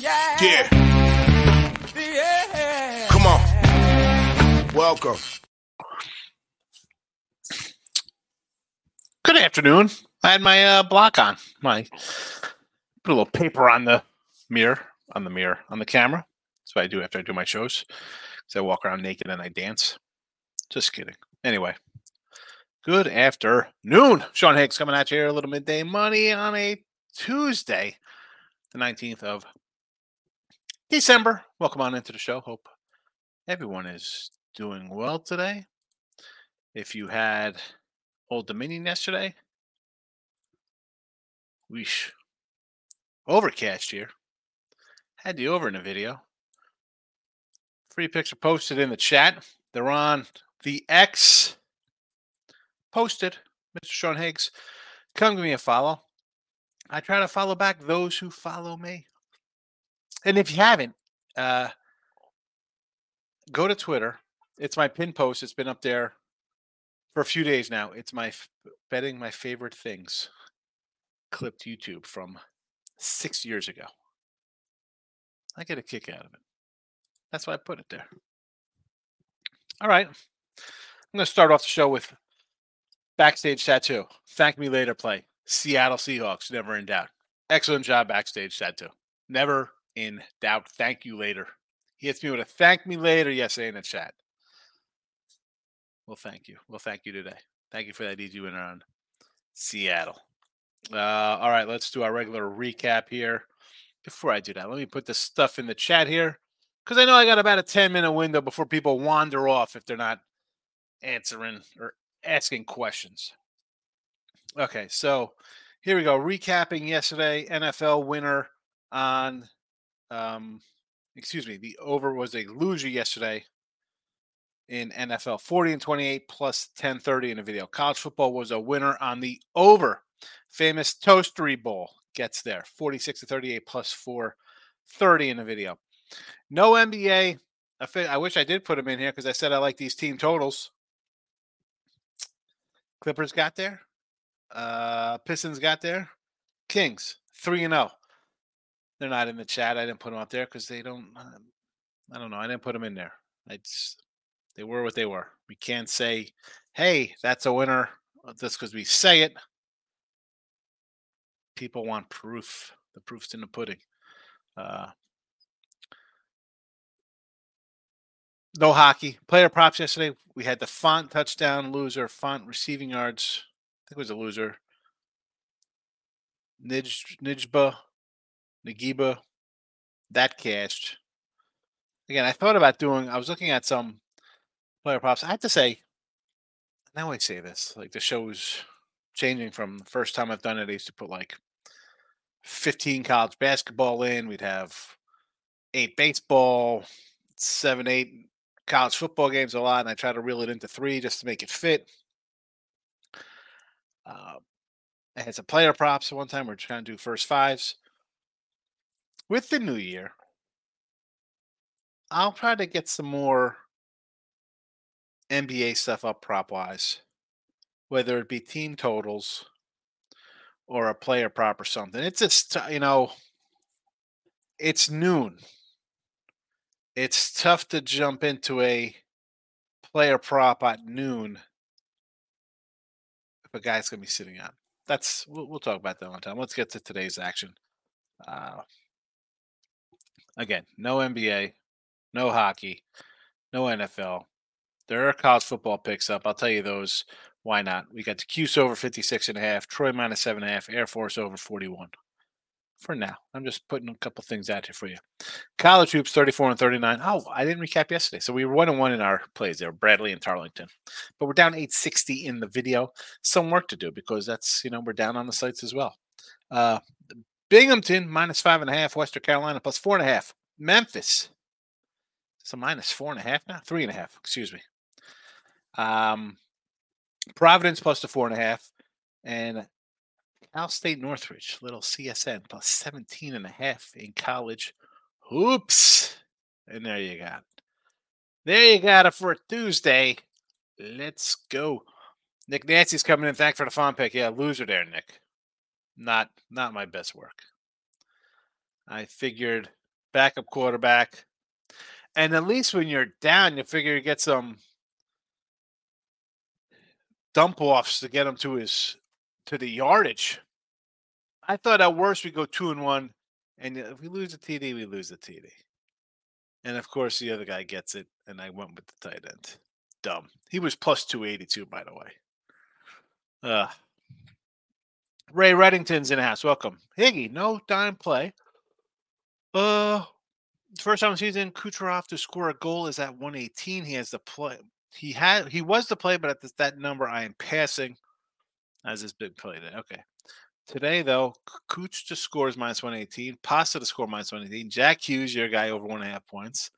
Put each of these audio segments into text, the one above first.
Yeah. yeah. Come on. Welcome. Good afternoon. I had my uh, block on. My put a little paper on the mirror, on the mirror, on the camera. That's what I do after I do my shows. So I walk around naked and I dance. Just kidding. Anyway, good afternoon. Sean Higgs coming at you here, a little midday money on a Tuesday, the 19th of December. Welcome on into the show. Hope everyone is doing well today. If you had Old Dominion yesterday, weesh. Overcast here. Had the over in the video. Free picks are posted in the chat. They're on the X. Posted, Mr. Sean Higgs. Come give me a follow. I try to follow back those who follow me. And if you haven't, uh, go to Twitter. It's my pin post. It's been up there for a few days now. It's my f- betting my favorite things clipped YouTube from six years ago. I get a kick out of it. That's why I put it there. All right. I'm going to start off the show with backstage tattoo. Thank me later play. Seattle Seahawks, never in doubt. Excellent job, backstage tattoo. Never in doubt. Thank you later. He hits me with a thank me later yesterday in the chat. Well, thank you. Well, thank you today. Thank you for that easy winner on Seattle. Uh, all right, let's do our regular recap here. Before I do that, let me put this stuff in the chat here because I know I got about a 10 minute window before people wander off if they're not answering or asking questions. Okay, so here we go. Recapping yesterday, NFL winner on, um, excuse me, the over was a loser yesterday in NFL 40 and 28 plus 1030 in a video. College football was a winner on the over. Famous Toastery Bowl gets there 46 to 38 plus 430 in a video. No NBA. I wish I did put them in here because I said I like these team totals. Clippers got there. Uh, Pistons got there. Kings three and zero. They're not in the chat. I didn't put them up there because they don't. Um, I don't know. I didn't put them in there. I just they were what they were. We can't say, "Hey, that's a winner," uh, just because we say it. People want proof. The proof's in the pudding. Uh, no hockey. Player props yesterday. We had the Fant touchdown loser, Fant receiving yards. I think it was a loser. Nij, Nijba, Nagiba, that cashed. Again, I thought about doing, I was looking at some player props. I have to say, now I say this, like the show's changing from the first time I've done it. I used to put like 15 college basketball in. We'd have eight baseball, seven, eight college football games a lot, and I try to reel it into three just to make it fit. Uh, I had some player props one time. We're trying to do first fives. With the new year, I'll try to get some more NBA stuff up prop wise, whether it be team totals or a player prop or something. It's just, you know, it's noon. It's tough to jump into a player prop at noon if a guy's going to be sitting out. That's we'll, we'll, talk about that one time. Let's get to today's action. Uh, again, no NBA, no hockey, no NFL. There are college football picks up. I'll tell you those. Why not? We got the Cuse over 56 and a half, Troy minus seven and a half, Air Force over 41. For now, I'm just putting a couple things out here for you. College hoops 34 and 39. Oh, I didn't recap yesterday. So we were one and one in our plays there, Bradley and Tarleton. But we're down 860 in the video. Some work to do because that's, you know, we're down on the sites as well. Uh, Binghamton minus five and a half, Western Carolina plus four and a half. Memphis. So minus four and a half now, three and a half, excuse me. Um, Providence plus the four and a half, and Cal State Northridge, little CSN plus 17 and a half in college. Oops. And there you got it. There you got it for Tuesday. Let's go. Nick Nasty's coming in. Thanks for the fun pick. Yeah, loser there, Nick. not not my best work. I figured backup quarterback, and at least when you're down, you figure you get some dump offs to get him to his to the yardage. I thought at worst we go two and one, and if we lose the TD, we lose the TD. And of course, the other guy gets it, and I went with the tight end. Dumb. He was plus two eighty two, by the way. Uh, Ray Reddington's in the house. Welcome, Higgy. No dime play. Uh, first time season, Kucherov to score a goal is at 118. He has the play. He had he was the play, but at this, that number, I am passing as his big play. There. Okay. Today, though, Cooch to score is minus 118. Pasta to score minus 118. Jack Hughes, your guy, over one and a half points.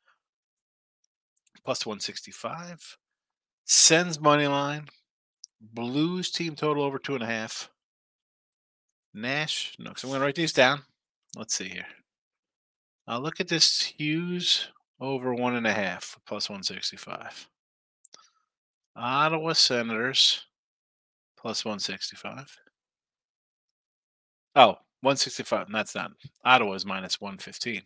Plus 165. Sens money line. Blues team total over two and a half. Nash. No, so I'm going to write these down. Let's see here. I'll look at this Hughes over one and a half plus 165. Ottawa Senators plus 165. Oh, 165. That's not. Ottawa is minus 115.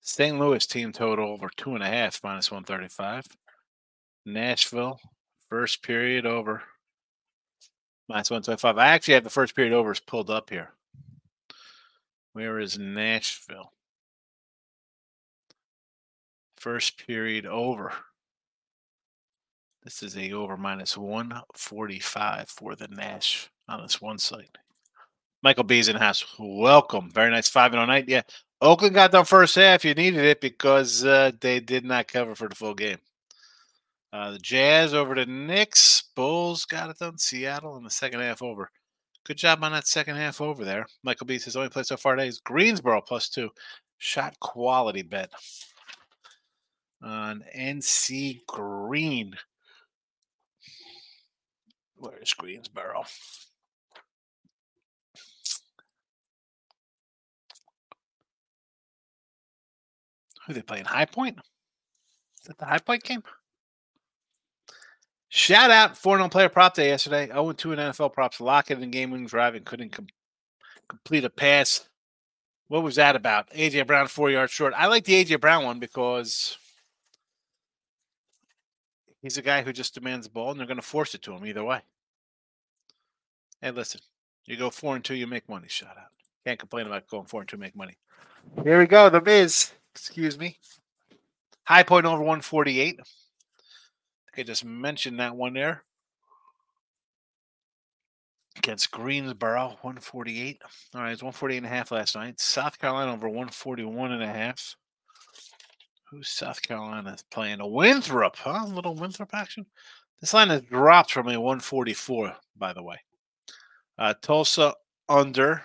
St. Louis team total over two and a half minus 135. Nashville first period over minus 125. I actually have the first period overs pulled up here. Where is Nashville? First period over. This is a over minus 145 for the Nash on this one site. Michael Beason has welcome. Very nice 5 and night. Yeah. Oakland got done first half. You needed it because uh, they did not cover for the full game. Uh, the Jazz over to Knicks. Bulls got it done. Seattle in the second half over. Good job on that second half over there. Michael B says only play so far today is Greensboro plus two. Shot quality bet on NC Green. Where's Greensboro? Who they playing? High Point? Is that the High Point game? Shout out for on oh player prop day yesterday. 0 2 in NFL props. Lockett and game winning drive and couldn't com- complete a pass. What was that about? AJ Brown four yards short. I like the AJ Brown one because he's a guy who just demands the ball and they're going to force it to him either way. Hey, listen, you go four and two, you make money. Shout out. Can't complain about going four and two, make money. Here we go. The Miz. Excuse me. High point over 148. I just mentioned that one there. Against Greensboro, 148. All right, it's 148 and a half last night. South Carolina over 141 and a half. Who's South Carolina playing? A Winthrop, huh? A little Winthrop action. This line has dropped from a 144, by the way. Uh, Tulsa under.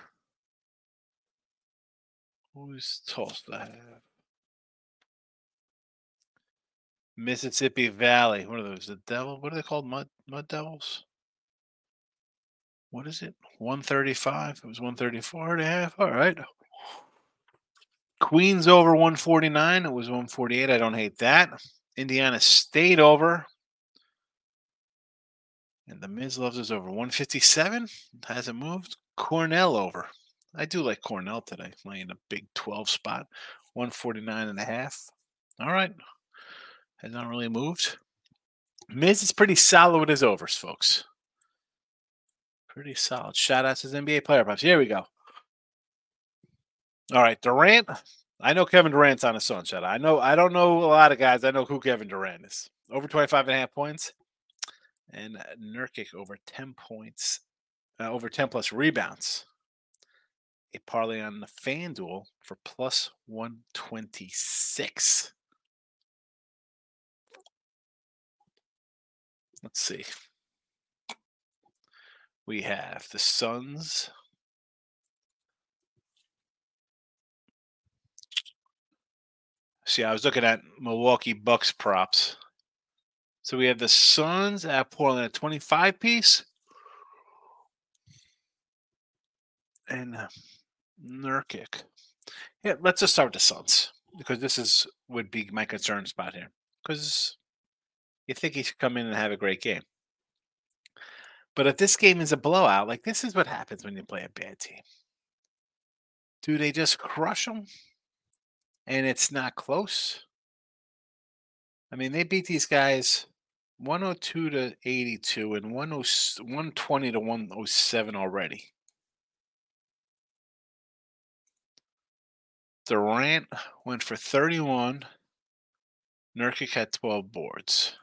Who's Tulsa Mississippi Valley. What are those? The devil? What are they called? Mud Mud Devils? What is it? 135. It was 134 and a half. All right. Queens over 149. It was 148. I don't hate that. Indiana State over. And the Miz loves us over 157. Hasn't moved. Cornell over. I do like Cornell today, laying a big 12 spot. 149 and a half. All right has not really moved. Miz is pretty solid with his overs, folks. Pretty solid. Shout out to his NBA player props. Here we go. All right, Durant. I know Kevin Durant's on a sunshot. I know I don't know a lot of guys. I know who Kevin Durant is. Over 25 and a half points. And Nurkic over 10 points, uh, over 10 plus rebounds. A parlay on the FanDuel for plus 126. Let's see. We have the Suns. See, I was looking at Milwaukee Bucks props. So we have the Suns at Portland at 25 piece. And uh, Nurkic. Yeah, let's just start with the Suns because this is would be my concern spot here. Because you think he should come in and have a great game. But if this game is a blowout, like this is what happens when you play a bad team. Do they just crush them and it's not close? I mean, they beat these guys 102 to 82 and 120 to 107 already. Durant went for 31. Nurkic had 12 boards.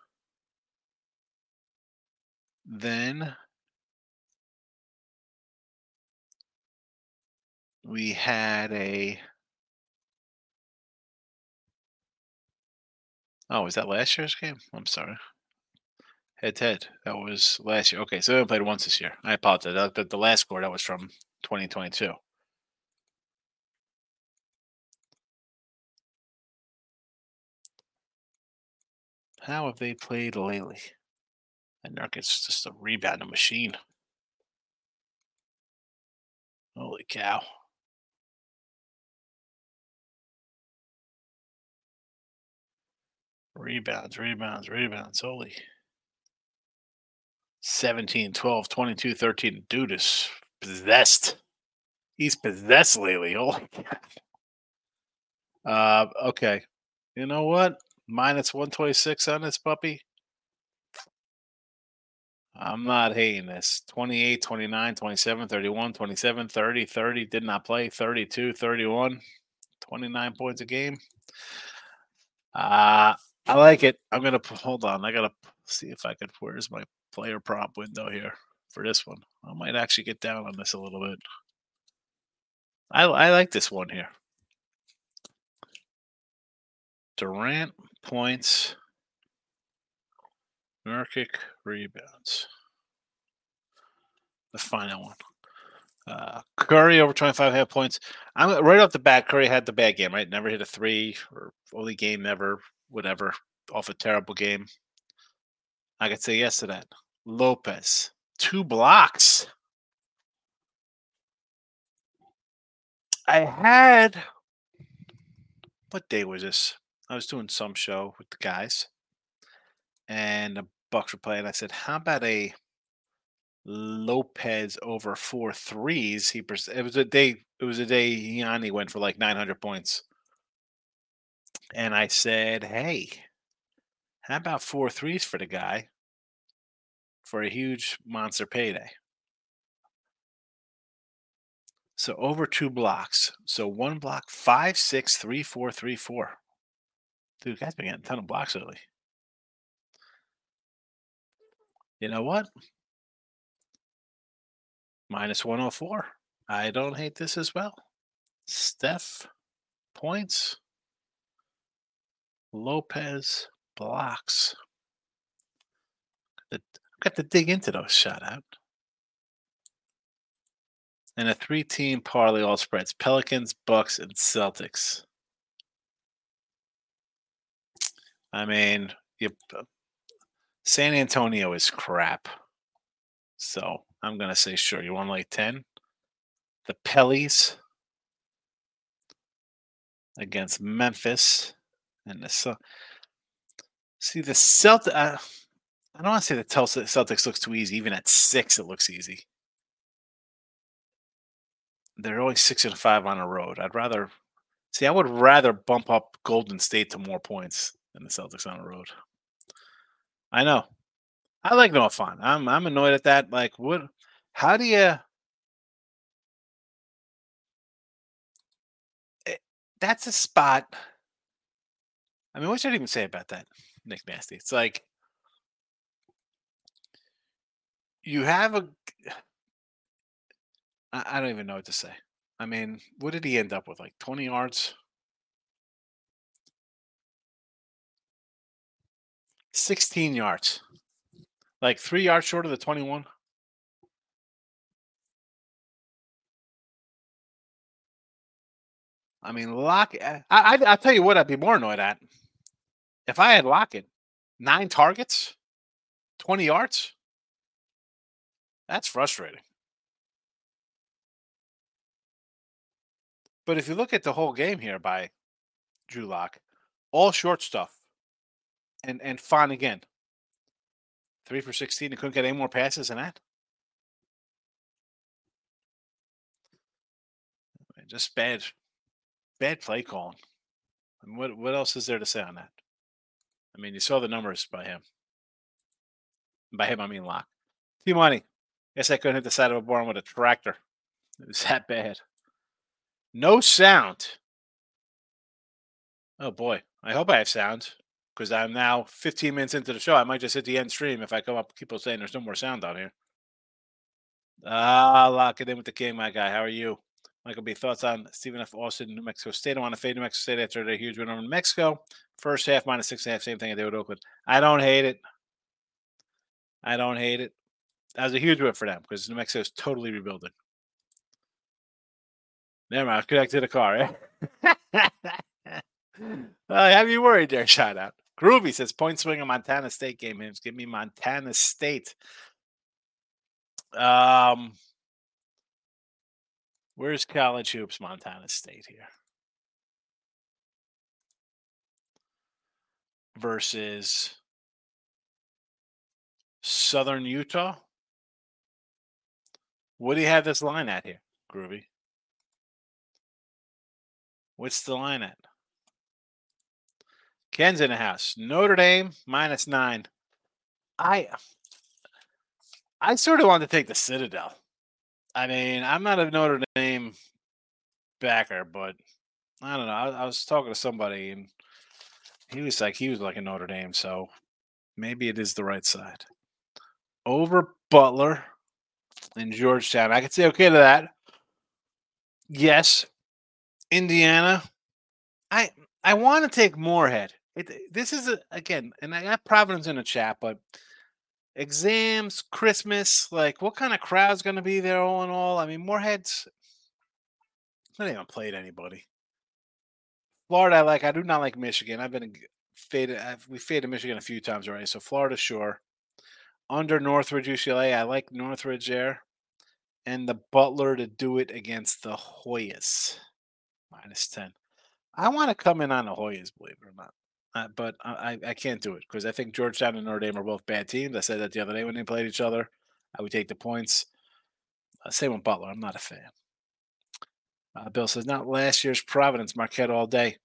Then we had a Oh, was that last year's game? I'm sorry. Head to head. That was last year. Okay, so they played once this year. I apologize. The, the last score that was from 2022. How have they played lately? And Nurkic's just a rebounding machine. Holy cow. Rebounds, rebounds, rebounds. Holy. 17, 12, 22, 13. Dude is possessed. He's possessed lately. Holy Uh, okay. You know what? Minus 126 on this puppy. I'm not hating this. 28, 29, 27, 31, 27, 30, 30. Did not play. 32, 31. 29 points a game. Uh, I like it. I'm going to hold on. I got to see if I could. Where's my player prop window here for this one? I might actually get down on this a little bit. I, I like this one here. Durant points. Nurkic rebounds. The final one. Uh, Curry over 25 half points. I'm right off the bat. Curry had the bad game, right? Never hit a three or only game ever, whatever, off a terrible game. I could say yes to that. Lopez, two blocks. I had what day was this? I was doing some show with the guys, and the Bucks were playing. I said, "How about a Lopez over four threes?" He it was a day. It was a day Yanni went for like nine hundred points, and I said, "Hey, how about four threes for the guy for a huge monster payday?" So over two blocks. So one block, five, six, three, four, three, four. Dude, guys been getting a ton of blocks lately. You know what? Minus 104. I don't hate this as well. Steph, points. Lopez, blocks. I've got to dig into those shout out. And a three team parlay all spreads Pelicans, Bucks, and Celtics. I mean, you, San Antonio is crap. So I'm to say, sure. You want like 10? The Pellies against Memphis. And the so see the Celtics. Uh, I don't want to say the Celtics looks too easy. Even at six, it looks easy. They're only six and five on the road. I'd rather see. I would rather bump up Golden State to more points than the Celtics on the road. I know. I like Noah Fant. I'm I'm annoyed at that. Like, what? How do you? It, eh, that's a spot. I mean, what should I even say about that, Nick Nasty? It's like you have a. I, I don't even know what to say. I mean, what did he end up with? Like 20 yards? 16 yards. Like three yards short of the 21. I mean, Lock. Eh, I, I, will tell you what, I'd be more annoyed at. If I had Lockett, nine targets, 20 yards, that's frustrating. But if you look at the whole game here by Drew Lock, all short stuff and and Fant again. Three for sixteen. He couldn't get any more passes than that. Just bad, bad play calling. I mean, what what else is there to say on that? I mean, you saw the numbers by him. By him, I mean Lock. T Money. Guess I couldn't hit the side of a barn with a tractor. It was that bad. No sound. Oh boy. I hope I have sound because I'm now 15 minutes into the show. I might just hit the end stream if I come up people saying there's no more sound on here. Ah, lock it in with the king, my guy. How are you? Michael B. Thoughts on Stephen F. Austin, New Mexico State? I want to fade New Mexico State after their huge win over New Mexico. First half minus six and a half, same thing I did with Oakland. I don't hate it. I don't hate it. That was a huge win for them because New Mexico is totally rebuilding. Never mind. Connect to the car. Eh? uh, have you worried there? Shout out. Groovy says point swing on Montana State game. Hims. Give me Montana State. Um, where's college hoops? Montana State here versus Southern Utah. What do you have this line at here, Groovy? What's the line at? Ken's in the house. Notre Dame minus nine. I I sort of want to take the Citadel. I mean, I'm not a Notre Dame backer, but I don't know. I, I was talking to somebody and he was like he was like a Notre Dame, so maybe it is the right side. Over Butler in Georgetown. I could say okay to that. Yes. Indiana. I I want to take Morehead. It, eh, this is a, again, and I got Providence in the chat, but exams, Christmas, like what kind of crowd's going to be there all in all? I mean, Morehead's not even played anybody. Florida, I like. I do not like Michigan. I've been faded. I've, we faded Michigan a few times already. So Florida, sure. Under Northridge, UCLA, I like Northridge there, and the Butler to do it against the Hoyas, minus ten. I want to come in on the Hoyas, believe it or not. Uh, but I, I can't do it because I think Georgetown and Notre Dame are both bad teams. I said that the other day when they played each other. I would take the points. Uh, same with Butler. I'm not a fan. Uh, Bill says, not last year's Providence Marquette all day.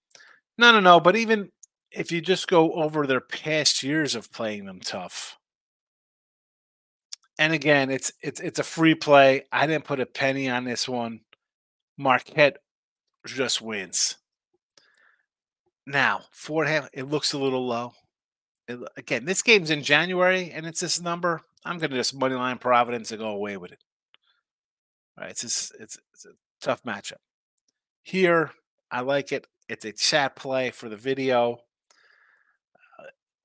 No, no, no. But even if you just go over their past years of playing them tough, and again, it's it's it's a free play. I didn't put a penny on this one. Marquette just wins. Now, four and a half, it looks a little low. It, again, this game's in January and it's this number. I'm going to just moneyline Providence and go away with it. All right, it's, just, it's, it's a tough matchup. Here, I like it. It's a chat play for the video.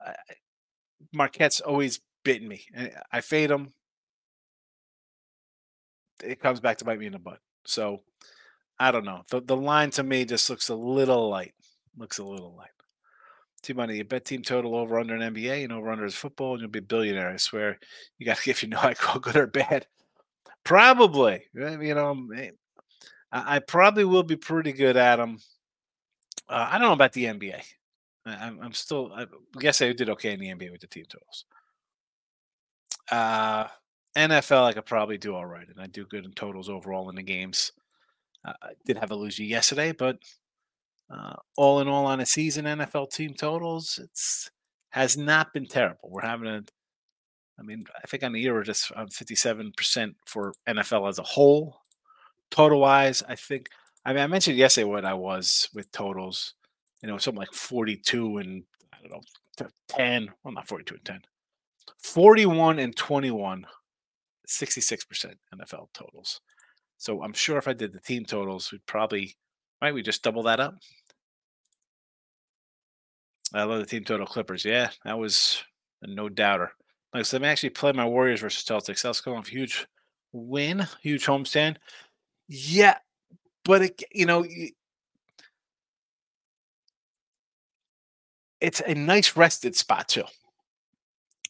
Uh, Marquette's always bitten me. And I fade him. It comes back to bite me in the butt. So I don't know. The, the line to me just looks a little light. Looks a little light. Too money. You bet team total over under an NBA and over under is football, and you'll be a billionaire. I swear. You got to if you know I call good or bad. Probably. You know, I, I probably will be pretty good at them. Uh, I don't know about the NBA. I, am still. I guess I did okay in the NBA with the team totals. Uh, NFL, I could probably do all right, and I do good in totals overall in the games. Uh, I did have a loser yesterday, but uh, all in all, on a season NFL team totals, it's has not been terrible. We're having a, I mean, I think on the year we're just on fifty-seven percent for NFL as a whole. Total wise, I think. I mean, I mentioned yesterday what I was with totals. You know, something like forty-two and I don't know, ten. Well, not forty-two and ten. 41 and 21, 66% NFL totals. So I'm sure if I did the team totals, we'd probably might we just double that up? I love the team total Clippers. Yeah, that was a no doubter. Like so, me actually play my Warriors versus Celtics. That's going off a huge win, huge homestand. Yeah, but it, you know, it's a nice rested spot too,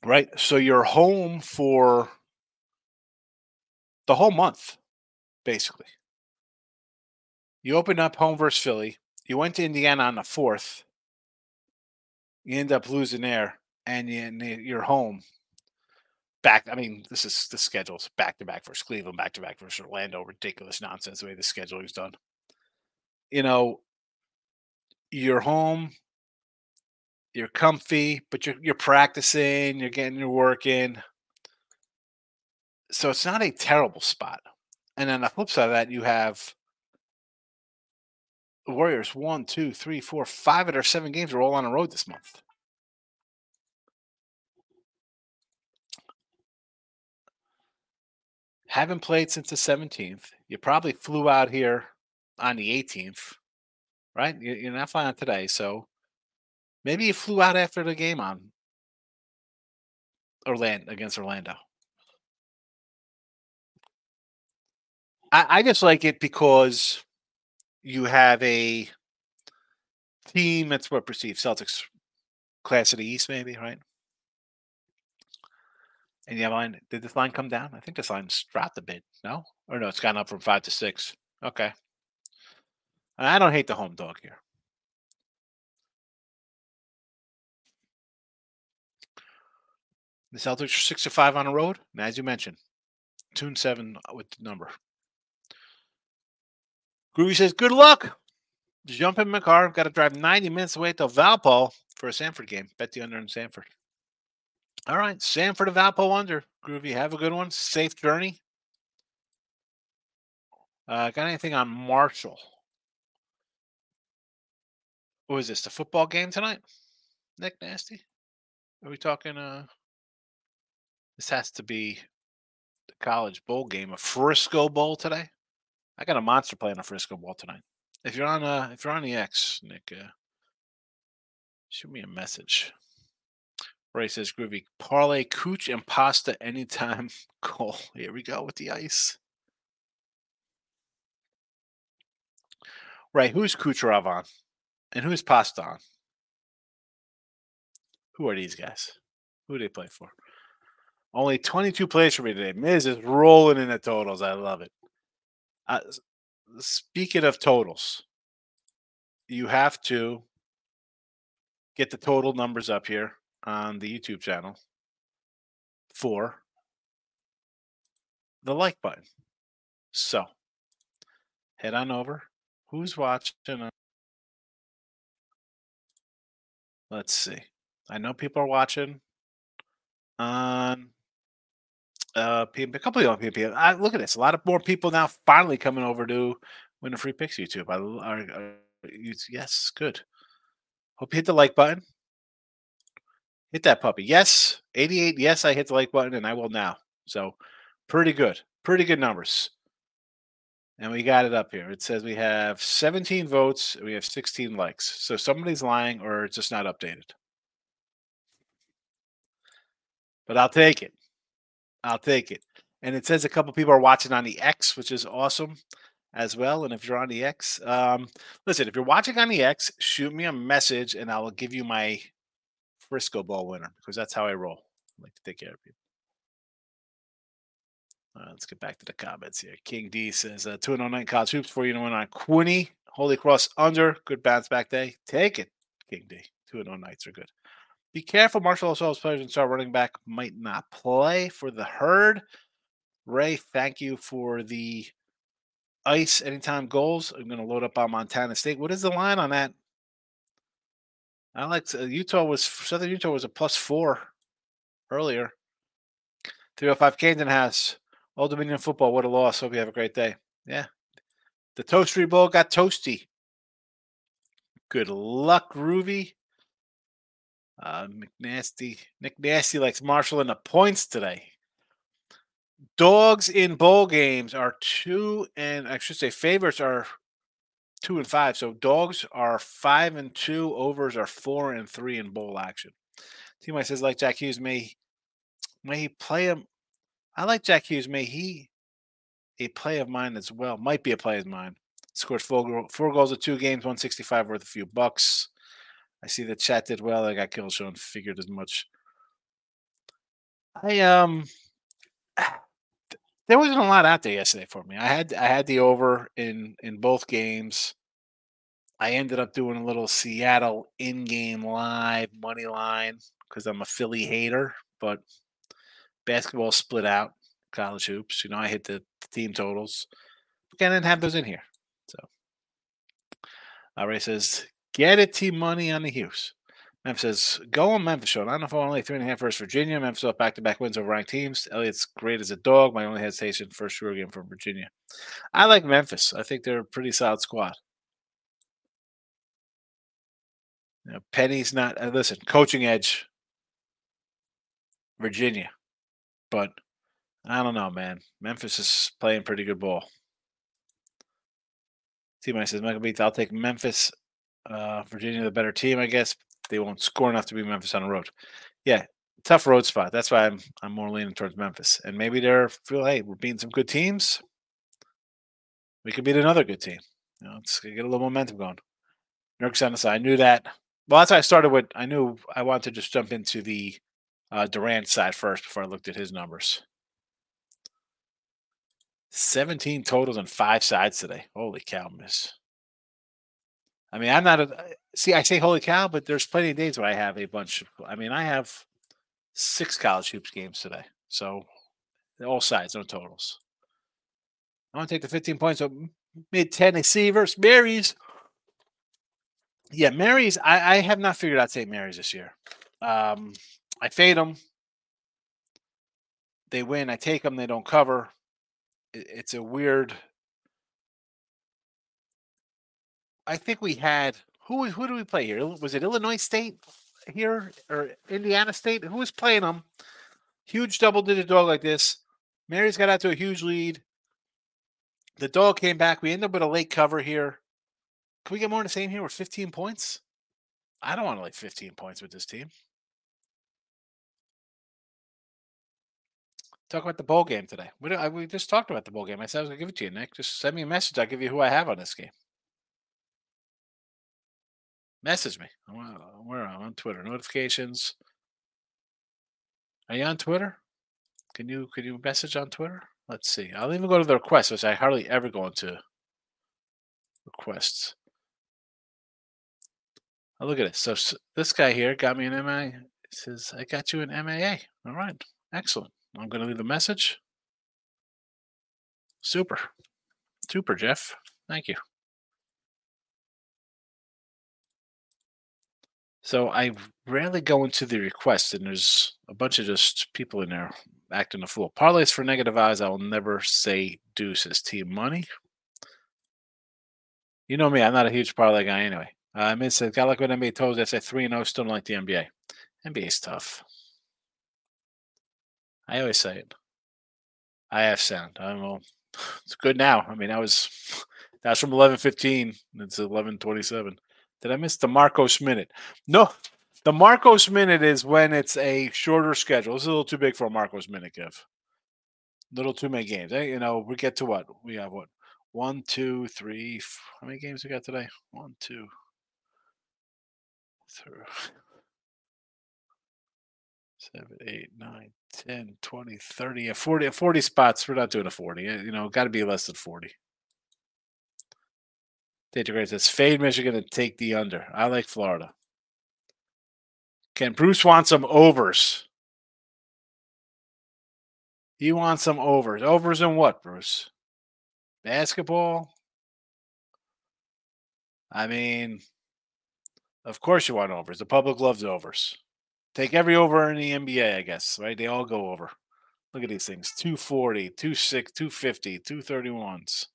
right? So you're home for the whole month, basically. You opened up home versus Philly. You went to Indiana on the fourth. You end up losing there, and you, are home. Back. I mean, this is the schedule's back to back versus Cleveland, back to back versus Orlando. Ridiculous nonsense the way the schedule is done. you know, you're home, you're comfy, but you're you're practicing, you're getting your work in. So it's not a terrible spot. And then on the flip side of that, you have Warriors one, two, three, four, five of their seven games are all on the road this month. Haven't played since the 17th. You probably flew out here on the 18th, right? You're not flying today. So maybe you flew out after the game on Orlando against Orlando. I, I just like it because you have a team that's what perceived Celtics class of the East, maybe, right? And you have line. Did this line come down? I think this line's dropped a bit. No, or no, it's gone up from five to six. Okay. I don't hate the home dog here. The Celtics are six to five on the road, and as you mentioned, tune seven with the number. Groovy says, "Good luck." Jump in my car. Got to drive 90 minutes away to Valpo for a Sanford game. Bet the under in Sanford. All right, Sanford of Valpo under. Groovy, have a good one. Safe journey. Uh, got anything on Marshall? What is this? The football game tonight? Nick Nasty? Are we talking? Uh, this has to be the college bowl game, a Frisco Bowl today. I got a monster playing a Frisco Bowl tonight. If you're on, uh, if you're on the X, Nick, uh, shoot me a message. Ray says, Groovy, parlay, cooch, and pasta anytime. Cool. Here we go with the ice. Ray, who's Kucherov on? And who's Pasta on? Who are these guys? Who do they play for? Only 22 plays for me today. Miz is rolling in the totals. I love it. Uh, speaking of totals, you have to get the total numbers up here on the YouTube channel for the like button. So head on over. Who's watching? Let's see. I know people are watching on uh a couple of people. I look at this. A lot of more people now finally coming over to win a free picks YouTube. I are, are, yes, good. Hope you hit the like button. Hit that puppy. Yes, 88. Yes, I hit the like button and I will now. So pretty good. Pretty good numbers. And we got it up here. It says we have 17 votes. We have 16 likes. So somebody's lying or it's just not updated. But I'll take it. I'll take it. And it says a couple people are watching on the X, which is awesome as well. And if you're on the X, um, listen, if you're watching on the X, shoot me a message and I will give you my Frisco Bowl winner because that's how I roll. I like to take care of people. Uh, let's get back to the comments here. King D says uh, 209 college hoops for you to win on Quinny. Holy Cross under. Good bounce back day. Take it, King D. 209 nights are good. Be careful. Marshall Assault's players and star running back might not play for the herd. Ray, thank you for the ice anytime goals. I'm going to load up on Montana State. What is the line on that? I like uh, Utah was Southern Utah was a plus four earlier. 305 Camden has Old Dominion football. What a loss. Hope you have a great day. Yeah. The Toastery Bowl got toasty. Good luck, Groovy. Uh, McNasty. Nick Nasty likes Marshall in the points today. Dogs in bowl games are two, and I should say favorites are two and five. So dogs are five and two. Overs are four and three in bowl action. Team says like Jack Hughes may may he play him. I like Jack Hughes. May he a play of mine as well? Might be a play of mine. Scored four, four goals of two games, 165 worth a few bucks. I see the chat did well. I got kill shown, figured as much. I um there wasn't a lot out there yesterday for me. I had I had the over in in both games. I ended up doing a little Seattle in-game live money line because I'm a Philly hater, but basketball split out college hoops. You know, I hit the, the team totals. But I didn't have those in here. So Ray says, get it T money on the Hughes. Memphis says, go on Memphis show. I don't know if I only three and a half versus Virginia. Memphis off back to back wins over ranked teams. Elliott's great as a dog. My only hesitation first sure game from Virginia. I like Memphis. I think they're a pretty solid squad. You Penny's not, uh, listen, coaching edge, Virginia. But I don't know, man. Memphis is playing pretty good ball. Team I says Michael Beats. I'll take Memphis. Uh, Virginia, the better team, I guess. They won't score enough to be Memphis on the road. Yeah, tough road spot. That's why I'm I'm more leaning towards Memphis. And maybe they're feel hey, we're beating some good teams. We could beat another good team. You know, let's get a little momentum going. Nurks on the side. I knew that. Well, that's why I started with. I knew I wanted to just jump into the uh, Durant side first before I looked at his numbers. 17 totals on five sides today. Holy cow, miss. I mean, I'm not a see. I say holy cow, but there's plenty of days where I have a bunch. Of, I mean, I have six college hoops games today, so all sides, no totals. I want to take the 15 points of mid Tennessee versus Marys. Yeah, Marys. I, I have not figured out St. Mary's this year. Um, I fade them. They win. I take them. They don't cover it's a weird. I think we had who who do we play here? Was it Illinois State here or Indiana State? Who was playing them? Huge double digit dog like this. Mary's got out to a huge lead. The dog came back. We end up with a late cover here. Can we get more in the same here with 15 points? I don't want to like 15 points with this team. Talk about the bowl game today. We, I, we just talked about the bowl game. I said I was going to give it to you, Nick. Just send me a message. I'll give you who I have on this game. Message me. Uh, where am I on Twitter? Notifications. Are you on Twitter? Can you can you message on Twitter? Let's see. I'll even go to the requests, which I hardly ever go into requests. Oh, look at it. So, so this guy here got me an MA. Says, I got you an MAA. All right. Excellent. I'm going to leave a message. Super. Super, Jeff. Thank you. So I rarely go into the request, and there's a bunch of just people in there acting a fool. Parlays for negative eyes. I will never say deuces. Team money. You know me. I'm not a huge parlay guy anyway. Uh, I mean, said, got like what NBA told us. I 3 0, still don't like the NBA. NBA's tough. I always say it. I have sound. I don't know. It's good now. I mean, that was that's from eleven fifteen. It's eleven twenty seven. Did I miss the Marcos minute? No, the Marcos minute is when it's a shorter schedule. It's a little too big for a Marcos minute, Give. Little too many games. You know, we get to what we have. What one, two, three. How many games we got today? One, two, three. 7, 8, 9, 10, 20, 30, 40, 40 spots. We're not doing a 40. Eh, you know, got to be less than 40. Data Great says fade Michigan and take the under. I like Florida. Can Bruce want some overs? He wants some overs. Overs in what, Bruce? Basketball? I mean, of course you want overs. The public loves overs. Take every over in the NBA, I guess, right? They all go over. Look at these things 240, 26, 250, 231s.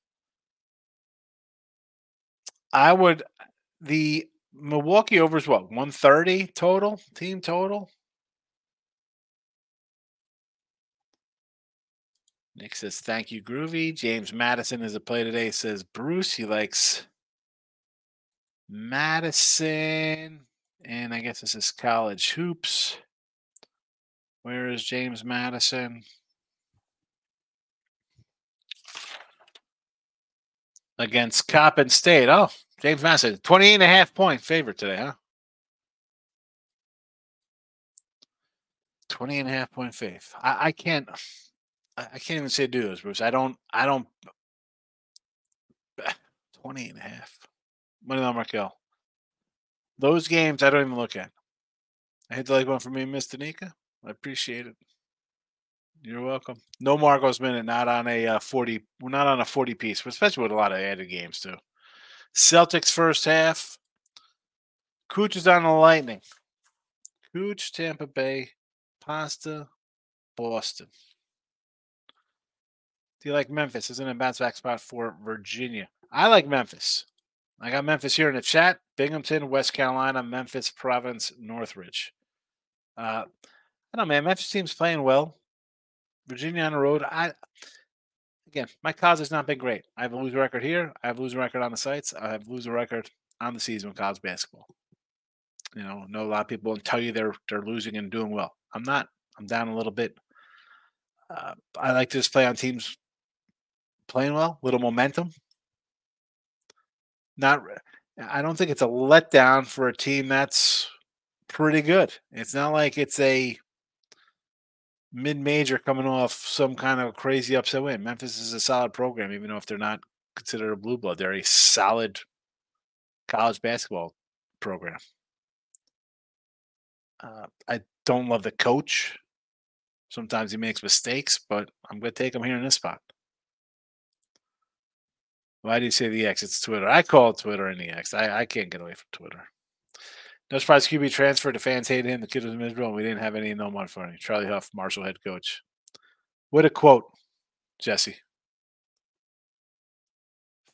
I would, the Milwaukee over is what, 130 total, team total? Nick says, thank you, Groovy. James Madison is a play today. Says Bruce, he likes Madison. And I guess this is college hoops. Where is James Madison? Against Coppin State. Oh, James Madison, 28 and a half point favorite today, huh? 20 and a half point faith. I, I can't I can't even say do this, Bruce. I don't I don't 20 and a half. Money on Markel. Those games I don't even look at. I hit the like one for me, Miss Danica. I appreciate it. You're welcome. No Marcos minute, not on a uh, 40. We're not on a 40 piece, but especially with a lot of added games too. Celtics first half. Cooch is on the Lightning. Cooch, Tampa Bay, Pasta, Boston. Do you like Memphis? Isn't a bounce back spot for Virginia? I like Memphis. I got Memphis here in the chat. Binghamton, West Carolina, Memphis, Providence, Northridge. Uh, I don't know, man. Memphis team's playing well. Virginia on the road. I again, my cause has not been great. I have a losing record here. I have a losing record on the sites. I have a losing record on the season with college basketball. You know, know a lot of people and tell you they're they're losing and doing well. I'm not. I'm down a little bit. Uh, I like to just play on teams playing well, little momentum. Not, I don't think it's a letdown for a team that's pretty good. It's not like it's a mid-major coming off some kind of crazy upset win. Memphis is a solid program, even though if they're not considered a blue blood, they're a solid college basketball program. Uh, I don't love the coach. Sometimes he makes mistakes, but I'm going to take him here in this spot. Why do you say the X? It's Twitter. I call it Twitter and the X. I, I can't get away from Twitter. No surprise QB transferred. The fans hated him. The kid was miserable, and we didn't have any no money for him. Charlie Huff, Marshall head coach. What a quote, Jesse.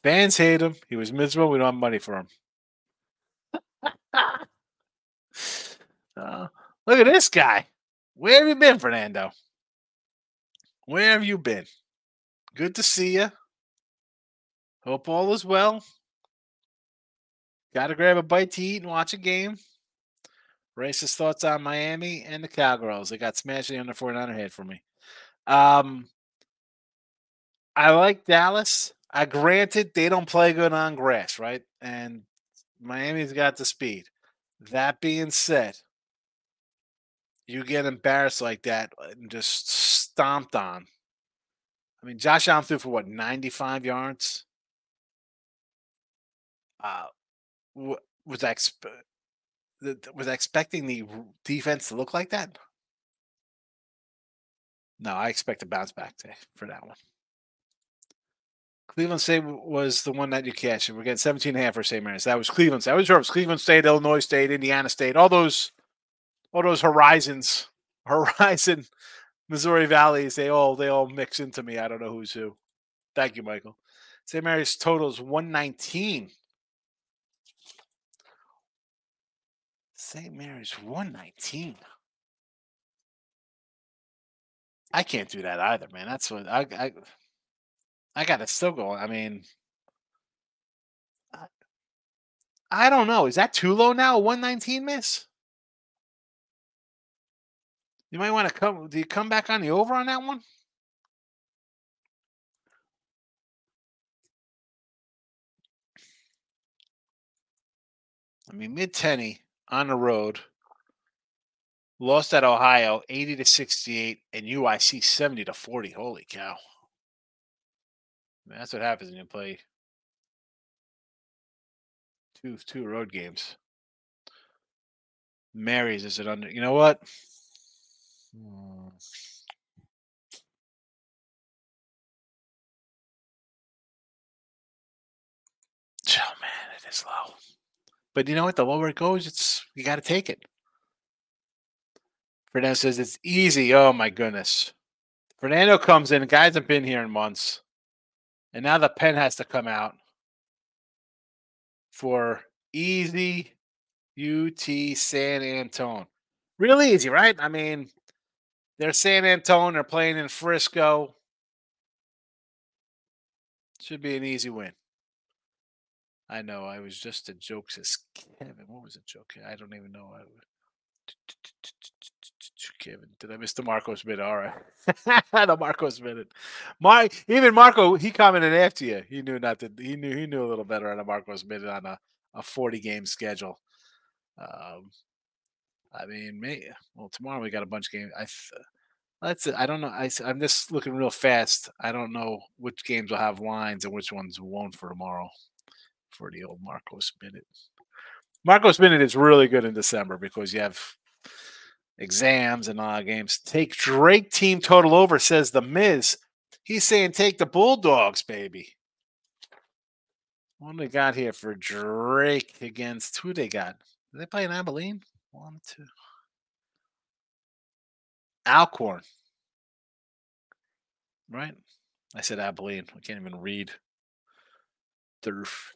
Fans hate him. He was miserable. We don't have money for him. uh, look at this guy. Where have you been, Fernando? Where have you been? Good to see you. Hope all is well. Got to grab a bite to eat and watch a game. Racist thoughts on Miami and the Cowgirls. They got smashed in the under 49er head for me. Um, I like Dallas. I granted they don't play good on grass, right? And Miami's got the speed. That being said, you get embarrassed like that and just stomped on. I mean, Josh Allen threw for what, 95 yards? Uh, was exp- was expecting the defense to look like that? No, I expect a bounce back day for that one. Cleveland State was the one that you cashed. We're getting 17 and a half for St. Mary's. That was Cleveland State. I was sure it was Cleveland State, Illinois State, Indiana State, all those all those horizons, horizon, Missouri Valleys, they all they all mix into me. I don't know who's who. Thank you, Michael. St. Mary's totals 119. St. Mary's 119. I can't do that either, man. That's what I I, I got to still go. I mean, I, I don't know. Is that too low now? 119 miss? You might want to come. Do you come back on the over on that one? I mean, mid tenny on the road, lost at Ohio 80 to 68 and UIC 70 to 40. Holy cow. that's what happens when you play two two road games. Mary's is it under you know what? Oh man, it is low. But you know what? The lower it goes, it's you got to take it. Fernando says it's easy. Oh my goodness. Fernando comes in. Guys have been here in months, and now the pen has to come out for easy UT San Antone. Really easy, right? I mean, they're San Antone. They're playing in Frisco. Should be an easy win. I know. I was just a joke. Says Kevin. What was the joke? I don't even know. Kevin, did I miss the Marcos minute? All right, the Marcos minute. My even Marco, he commented after you. He knew not to. He knew he knew a little better on a Marcos minute on a, a forty game schedule. Um, I mean, may well tomorrow we got a bunch of games. I that's it. I don't know. I, I'm just looking real fast. I don't know which games will have lines and which ones won't for tomorrow for the old Marcos Minute. Marcos Minute is really good in December because you have exams and all games. Take Drake team total over, says the Miz. He's saying take the Bulldogs, baby. What do they got here for Drake against who they got? Did they play in Abilene? One, two. Alcorn. Right? I said Abilene. I can't even read. Durf.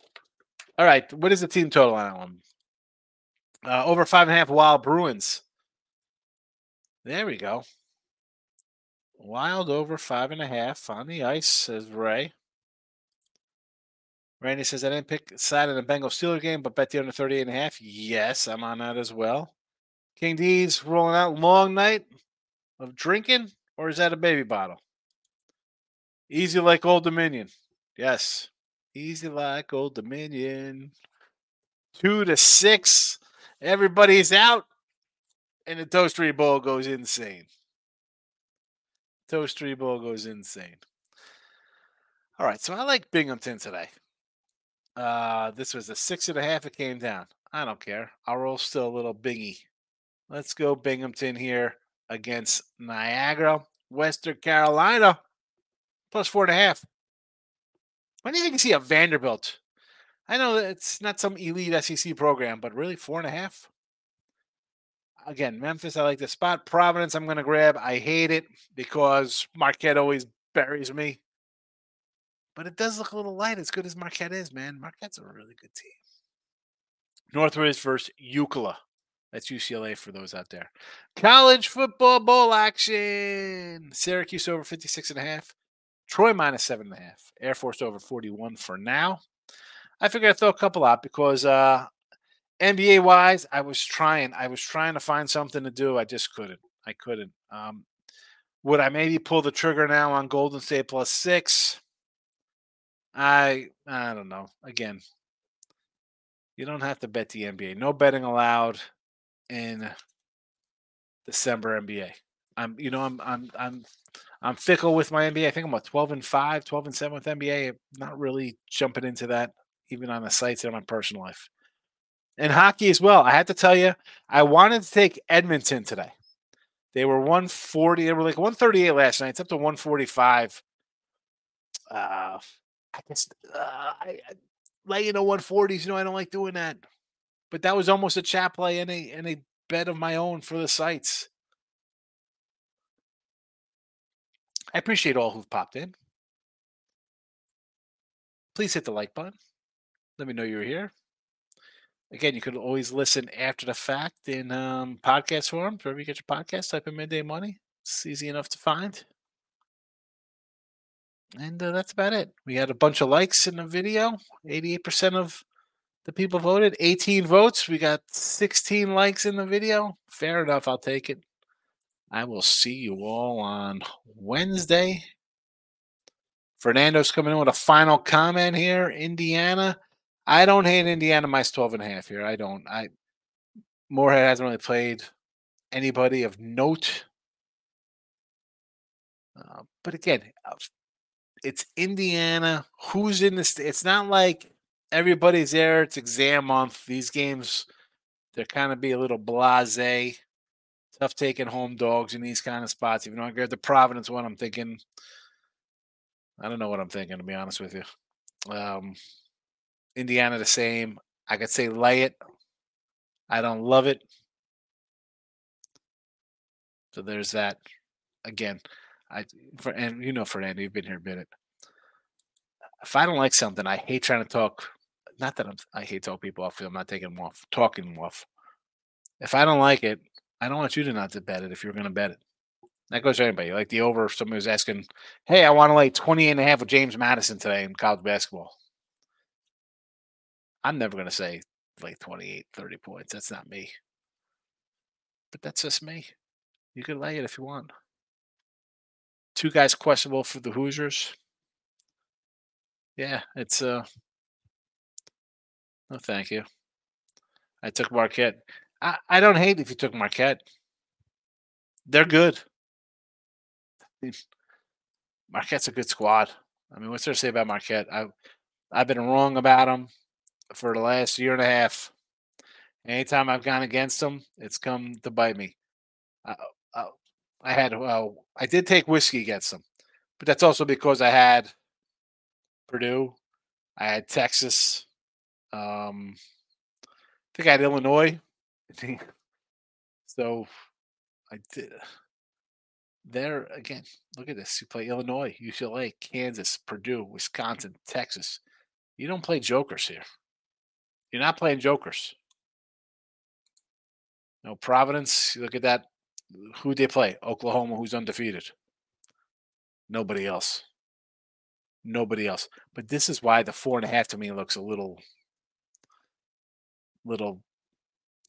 All right. What is the team total on that one? Uh, over five and a half wild Bruins. There we go. Wild over five and a half on the ice, says Ray. Randy says, I didn't pick side in the Bengal Steeler game, but bet the under 38 and a half. Yes, I'm on that as well. King D's rolling out long night of drinking, or is that a baby bottle? Easy like Old Dominion. Yes. Easy like Old Dominion. Two to six. Everybody's out. And the Toastery Bowl goes insane. Toastery Bowl goes insane. All right, so I like Binghamton today. Uh, this was a six and a half. It came down. I don't care. I'll roll still a little bingy. Let's go Binghamton here against Niagara, Western Carolina, plus four and a half. When do you think you see a Vanderbilt? I know it's not some elite SEC program, but really four and a half. Again, Memphis, I like the spot. Providence, I'm going to grab. I hate it because Marquette always buries me. But it does look a little light, as good as Marquette is, man. Marquette's a really good team. Northridge versus UCLA. That's UCLA for those out there. College football bowl action. Syracuse over 56 and a half. Troy minus seven and a half. Air Force over 41 for now. I figured I'd throw a couple out because uh NBA wise, I was trying. I was trying to find something to do. I just couldn't. I couldn't. Um, would I maybe pull the trigger now on Golden State plus six? I I don't know. Again, you don't have to bet the NBA. No betting allowed in December NBA. I'm you know I'm I'm I'm I'm fickle with my NBA. I think I'm a 12 and 5, 12 and 7 with NBA. I'm not really jumping into that even on the sites in my personal life. And hockey as well. I had to tell you, I wanted to take Edmonton today. They were 140. They were like 138 last night. It's up to 145. Uh, I guess uh, I, I laying the 140s. You know, I don't like doing that. But that was almost a chat play and a and a bet of my own for the sites. I appreciate all who've popped in. Please hit the like button. Let me know you're here. Again, you can always listen after the fact in um, podcast form. Wherever you get your podcast, type in Midday Money. It's easy enough to find. And uh, that's about it. We had a bunch of likes in the video. 88% of the people voted. 18 votes. We got 16 likes in the video. Fair enough. I'll take it. I will see you all on Wednesday. Fernando's coming in with a final comment here. Indiana. I don't hate Indiana minus 12 and a half here. I don't. I Morehead hasn't really played anybody of note. Uh, but again, uh, it's Indiana. Who's in this? It's not like everybody's there. It's exam month. These games, they're kind of be a little blase. Tough taking home dogs in these kind of spots. Even though I get the Providence one, I'm thinking, I don't know what I'm thinking, to be honest with you. Um, Indiana the same. I could say lay it. I don't love it. So there's that. Again, I for and you know Fernando, you've been here a minute. If I don't like something, I hate trying to talk. Not that I'm, I hate talk people off. I'm not taking them off, talking them off. If I don't like it, I don't want you to not to bet it if you're going to bet it. That goes for anybody. Like the over, somebody was asking, hey, I want to lay 28 and a half with James Madison today in college basketball. I'm never going to say like 28, 30 points. That's not me. But that's just me. You can lay it if you want. Two guys questionable for the Hoosiers. Yeah, it's uh no thank you. I took Marquette. I, I don't hate if you took Marquette. They're good. Marquette's a good squad. I mean, what's there to say about Marquette? I I've been wrong about them for the last year and a half. Anytime I've gone against them, it's come to bite me. Uh, uh, I had, I did take whiskey against them, but that's also because I had Purdue. I had Texas. Um, I think I had Illinois. So. I did. There again. Look at this. You play Illinois, UCLA, Kansas, Purdue, Wisconsin, Texas. You don't play jokers here. You're not playing jokers. No Providence. Look at that. Who they play? Oklahoma, who's undefeated. Nobody else. Nobody else. But this is why the four and a half to me looks a little, little.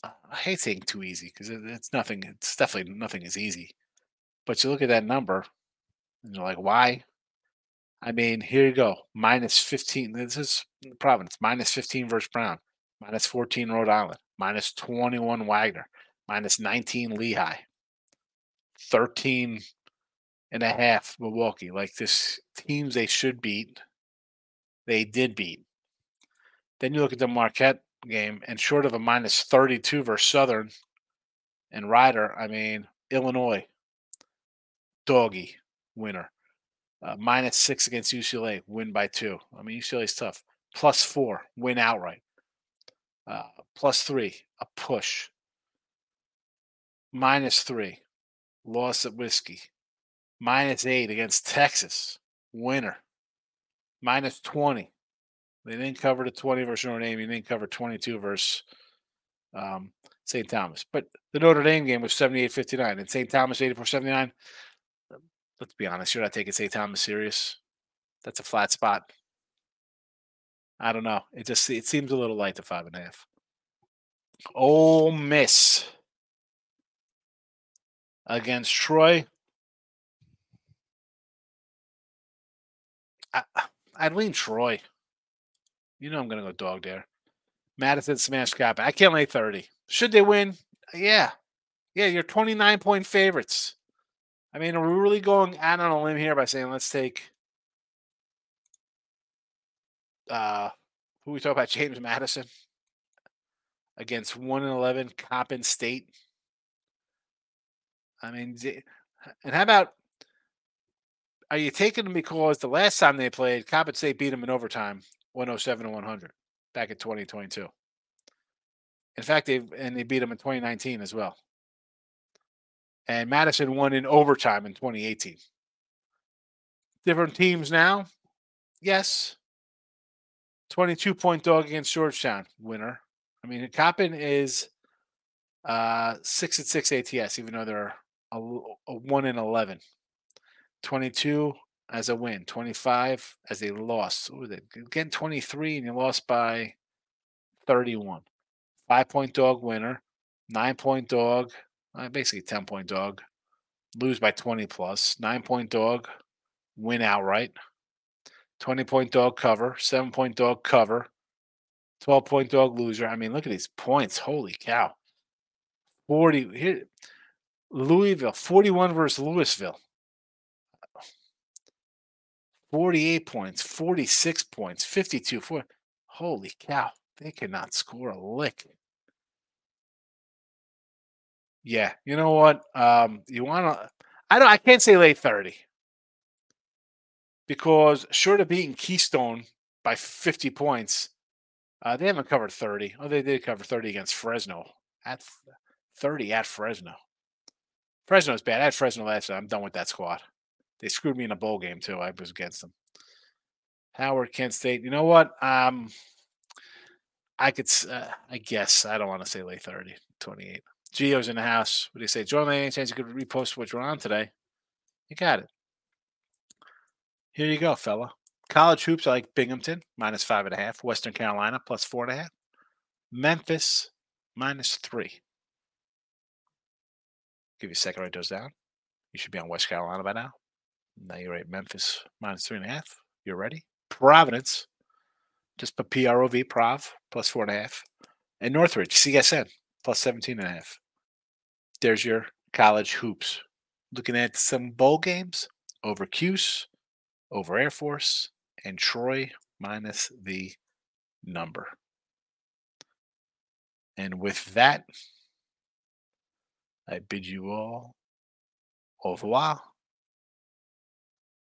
I hate saying too easy because it's nothing. It's definitely nothing is easy. But you look at that number, and you're like, why? I mean, here you go. Minus 15. This is Providence. Minus 15 versus Brown. Minus 14 Rhode Island. Minus 21 Wagner. Minus 19 Lehigh. 13 and a half Milwaukee. Like this teams they should beat, they did beat. Then you look at the Marquette game, and short of a minus 32 versus Southern and Rider, I mean, Illinois, doggy winner. Uh, minus six against UCLA, win by two. I mean, UCLA is tough. Plus four, win outright. Uh, plus three, a push. Minus three, loss at whiskey. Minus eight against Texas, winner. Minus 20. They didn't cover the 20 versus Notre Dame. They didn't cover 22 versus um, St. Thomas. But the Notre Dame game was 78 59 and St. Thomas 84 79 let's be honest, you're not taking St. Thomas serious. That's a flat spot. I don't know. It just it seems a little light to five and a half. Ole Miss against Troy. I, I'd lean Troy. You know I'm going to go dog there. Madison smash cap. I can't lay 30. Should they win? Yeah. Yeah, you're 29 point favorites. I mean, are we really going out on a limb here by saying let's take uh who we talk about James Madison against one and eleven Coppin State? I mean, and how about are you taking them because the last time they played, Coppin State beat them in overtime, 107 to 100, back in 2022. In fact, they and they beat them in 2019 as well and Madison won in overtime in 2018. Different teams now, yes. 22 point dog against Georgetown, winner. I mean, Coppin is uh, six and six ATS, even though they're a, a one in 11. 22 as a win, 25 as a loss. It? Again, 23, and you lost by 31. Five point dog winner, nine point dog uh, basically 10 point dog, lose by 20 plus, nine point dog, win outright, 20 point dog cover, seven point dog cover, 12 point dog loser. I mean, look at these points. Holy cow. 40 here. Louisville, 41 versus Louisville. 48 points, 46 points, 52. 4. Holy cow. They cannot score a lick. Yeah, you know what? Um, you want to? I don't. I can't say late thirty because short of beating Keystone by fifty points, uh, they haven't covered thirty. Oh, they did cover thirty against Fresno at thirty at Fresno. Fresno's bad. At Fresno last time. I'm done with that squad. They screwed me in a bowl game too. I was against them. Howard, Kent State. You know what? Um, I could. Uh, I guess I don't want to say late 30, 28. Geo's in the house. What do you say? Join me any chance you could repost what you're on today? You got it. Here you go, fella. College hoops, I like Binghamton, minus five and a half. Western Carolina, plus four and a half. Memphis, minus three. Give you a second, write those down. You should be on West Carolina by now. Now you're at Memphis, minus three and a half. You're ready. Providence, just put PROV, Prov, plus four and a half. And Northridge, CSN, plus 17 and a half. There's your college hoops. Looking at some bowl games over Cuse, over Air Force, and Troy minus the number. And with that, I bid you all au revoir.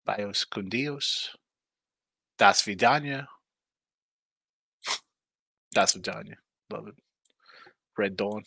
Bios, con Dios. Das Vidania. Das Vidania. Love it. Red Dawn.